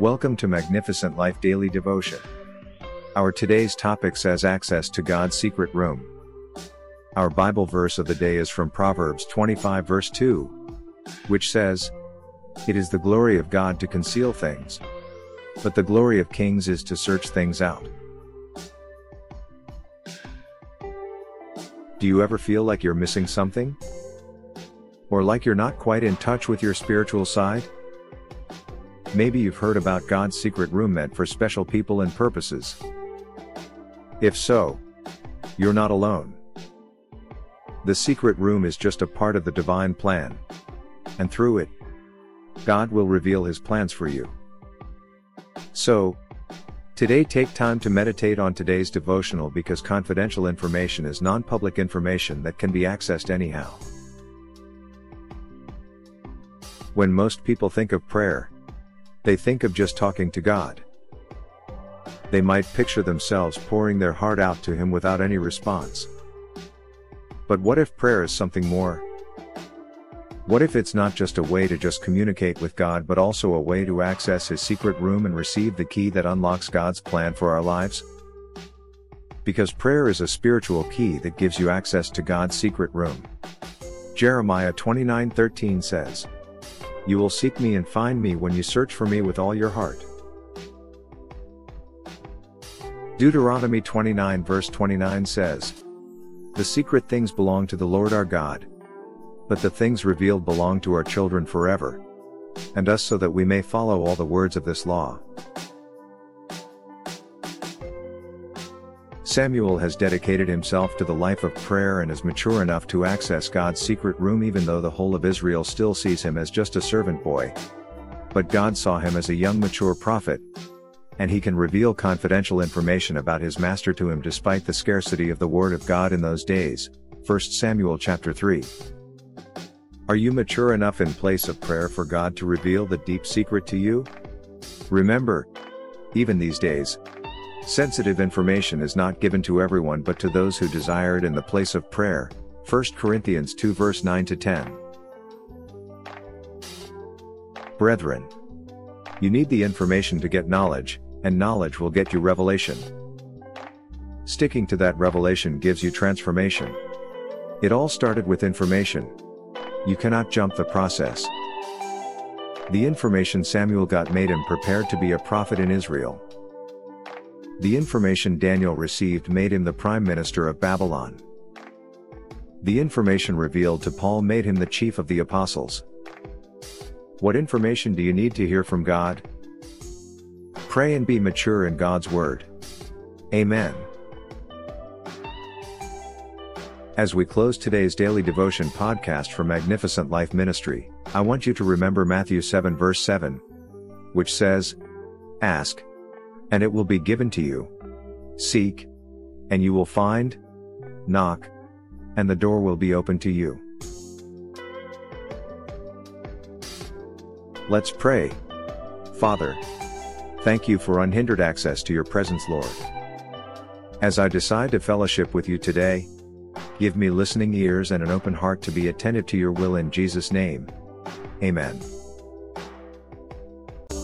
Welcome to Magnificent Life Daily Devotion. Our today's topic says access to God's secret room. Our Bible verse of the day is from Proverbs 25 verse 2, which says, It is the glory of God to conceal things, but the glory of kings is to search things out. Do you ever feel like you're missing something? Or like you're not quite in touch with your spiritual side? Maybe you've heard about God's secret room meant for special people and purposes. If so, you're not alone. The secret room is just a part of the divine plan. And through it, God will reveal his plans for you. So, today take time to meditate on today's devotional because confidential information is non-public information that can be accessed anyhow. When most people think of prayer, they think of just talking to God. They might picture themselves pouring their heart out to Him without any response. But what if prayer is something more? What if it's not just a way to just communicate with God but also a way to access His secret room and receive the key that unlocks God's plan for our lives? Because prayer is a spiritual key that gives you access to God's secret room. Jeremiah 29:13 says, you will seek me and find me when you search for me with all your heart. Deuteronomy 29 verse 29 says, The secret things belong to the Lord our God. But the things revealed belong to our children forever. And us so that we may follow all the words of this law. Samuel has dedicated himself to the life of prayer and is mature enough to access God's secret room even though the whole of Israel still sees him as just a servant boy. But God saw him as a young mature prophet. And he can reveal confidential information about his master to him despite the scarcity of the word of God in those days. 1 Samuel chapter 3. Are you mature enough in place of prayer for God to reveal the deep secret to you? Remember, even these days, Sensitive information is not given to everyone but to those who desire it in the place of prayer. 1 Corinthians 2 verse 9 to 10. Brethren, you need the information to get knowledge, and knowledge will get you revelation. Sticking to that revelation gives you transformation. It all started with information. You cannot jump the process. The information Samuel got made him prepared to be a prophet in Israel. The information Daniel received made him the prime minister of Babylon. The information revealed to Paul made him the chief of the apostles. What information do you need to hear from God? Pray and be mature in God's word. Amen. As we close today's daily devotion podcast for Magnificent Life Ministry, I want you to remember Matthew 7 verse 7, which says, Ask, and it will be given to you. Seek, and you will find. Knock, and the door will be open to you. Let's pray. Father, thank you for unhindered access to your presence, Lord. As I decide to fellowship with you today, give me listening ears and an open heart to be attentive to your will in Jesus' name. Amen.